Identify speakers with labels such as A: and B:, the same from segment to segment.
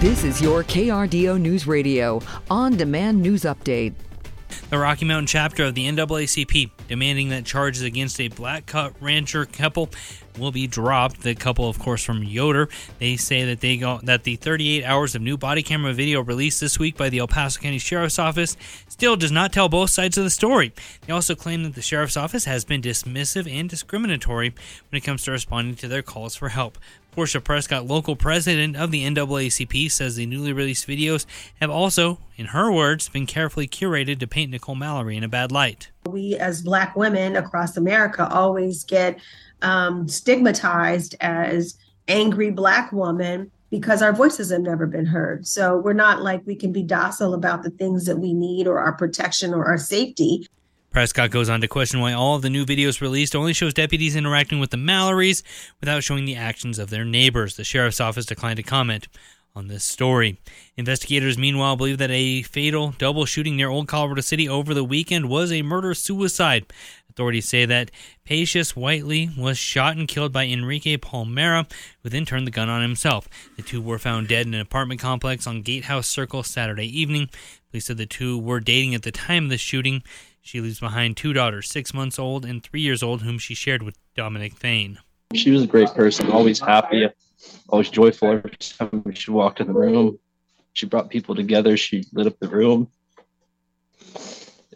A: This is your KRDO News Radio on demand news update.
B: The Rocky Mountain chapter of the NAACP demanding that charges against a black cut rancher couple will be dropped. The couple, of course, from Yoder, they say that they go that the 38 hours of new body camera video released this week by the El Paso County Sheriff's Office still does not tell both sides of the story. They also claim that the Sheriff's Office has been dismissive and discriminatory when it comes to responding to their calls for help. Portia Prescott, local president of the NAACP, says the newly released videos have also, in her words, been carefully curated to paint Nicole Mallory in a bad light.
C: We, as Black women across America, always get um, stigmatized as angry Black woman because our voices have never been heard. So we're not like we can be docile about the things that we need or our protection or our safety.
B: Prescott goes on to question why all of the new videos released only shows deputies interacting with the Mallorys without showing the actions of their neighbors. The sheriff's office declined to comment on this story. Investigators, meanwhile, believe that a fatal double shooting near Old Colorado City over the weekend was a murder suicide. Authorities say that Patius Whiteley was shot and killed by Enrique Palmera, who then turned the gun on himself. The two were found dead in an apartment complex on Gatehouse Circle Saturday evening. Police said the two were dating at the time of the shooting. She leaves behind two daughters, six months old and three years old, whom she shared with Dominic Thane.
D: She was a great person, always happy, always joyful every time she walked in the room. She brought people together. She lit up the room.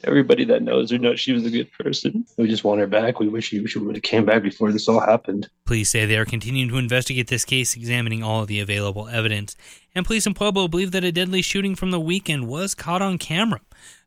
D: Everybody that knows her knows she was a good person. We just want her back. We wish she, she would have came back before this all happened.
B: Police say they are continuing to investigate this case, examining all of the available evidence. And police in Pueblo believe that a deadly shooting from the weekend was caught on camera.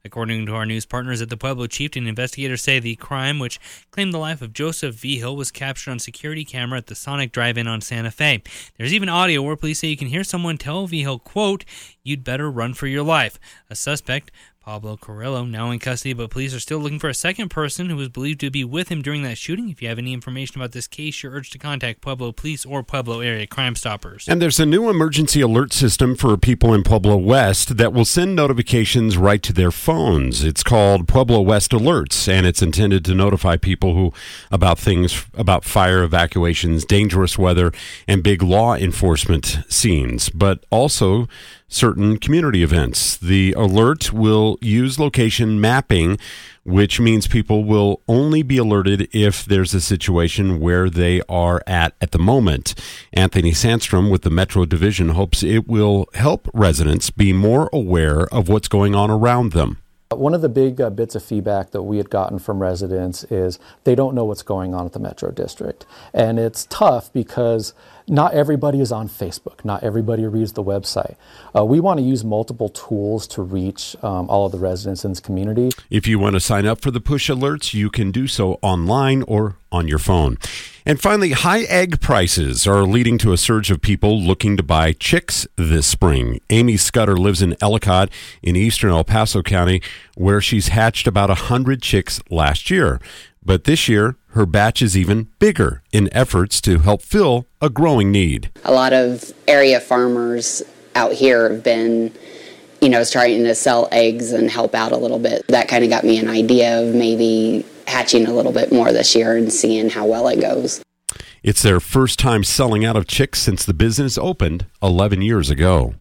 B: According to our news partners at the Pueblo Chieftain, investigators say the crime, which claimed the life of Joseph Vigil, was captured on security camera at the Sonic Drive-In on Santa Fe. There's even audio where police say you can hear someone tell Vigil, quote, you'd better run for your life. A suspect Pablo Carrillo now in custody, but police are still looking for a second person who was believed to be with him during that shooting. If you have any information about this case, you're urged to contact Pueblo Police or Pueblo Area Crime Stoppers.
E: And there's a new emergency alert system for people in Pueblo West that will send notifications right to their phones. It's called Pueblo West Alerts, and it's intended to notify people who about things about fire evacuations, dangerous weather, and big law enforcement scenes, but also certain community events. The alert will use location mapping, which means people will only be alerted if there's a situation where they are at at the moment. Anthony Sandstrom with the Metro Division hopes it will help residents be more aware of what's going on around them.
F: One of the big uh, bits of feedback that we had gotten from residents is they don't know what's going on at the Metro District. And it's tough because not everybody is on Facebook, not everybody reads the website. Uh, we want to use multiple tools to reach um, all of the residents in this community.
E: If you want to sign up for the push alerts, you can do so online or on your phone. And finally, high egg prices are leading to a surge of people looking to buy chicks this spring. Amy Scudder lives in Ellicott in eastern El Paso County, where she's hatched about 100 chicks last year. But this year, her batch is even bigger in efforts to help fill a growing need.
G: A lot of area farmers out here have been you know, starting to sell eggs and help out a little bit. That kind of got me an idea of maybe hatching a little bit more this year and seeing how well it goes.
E: It's their first time selling out of chicks since the business opened 11 years ago.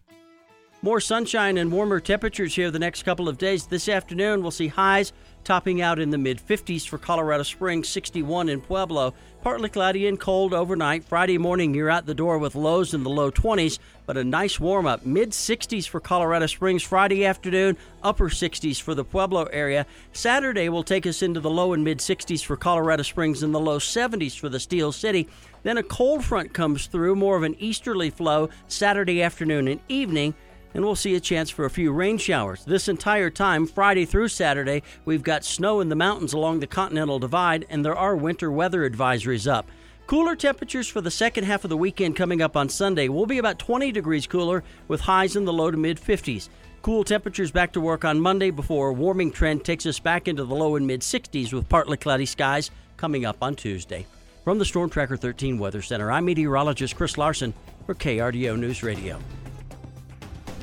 H: More sunshine and warmer temperatures here the next couple of days. This afternoon, we'll see highs topping out in the mid 50s for Colorado Springs, 61 in Pueblo. Partly cloudy and cold overnight. Friday morning, you're out the door with lows in the low 20s, but a nice warm up. Mid 60s for Colorado Springs Friday afternoon, upper 60s for the Pueblo area. Saturday will take us into the low and mid 60s for Colorado Springs and the low 70s for the Steel City. Then a cold front comes through, more of an easterly flow Saturday afternoon and evening and we'll see a chance for a few rain showers. This entire time, Friday through Saturday, we've got snow in the mountains along the Continental Divide, and there are winter weather advisories up. Cooler temperatures for the second half of the weekend coming up on Sunday will be about 20 degrees cooler with highs in the low to mid 50s. Cool temperatures back to work on Monday before a warming trend takes us back into the low and mid 60s with partly cloudy skies coming up on Tuesday. From the Storm Tracker 13 Weather Center, I'm meteorologist Chris Larson for KRDO News Radio.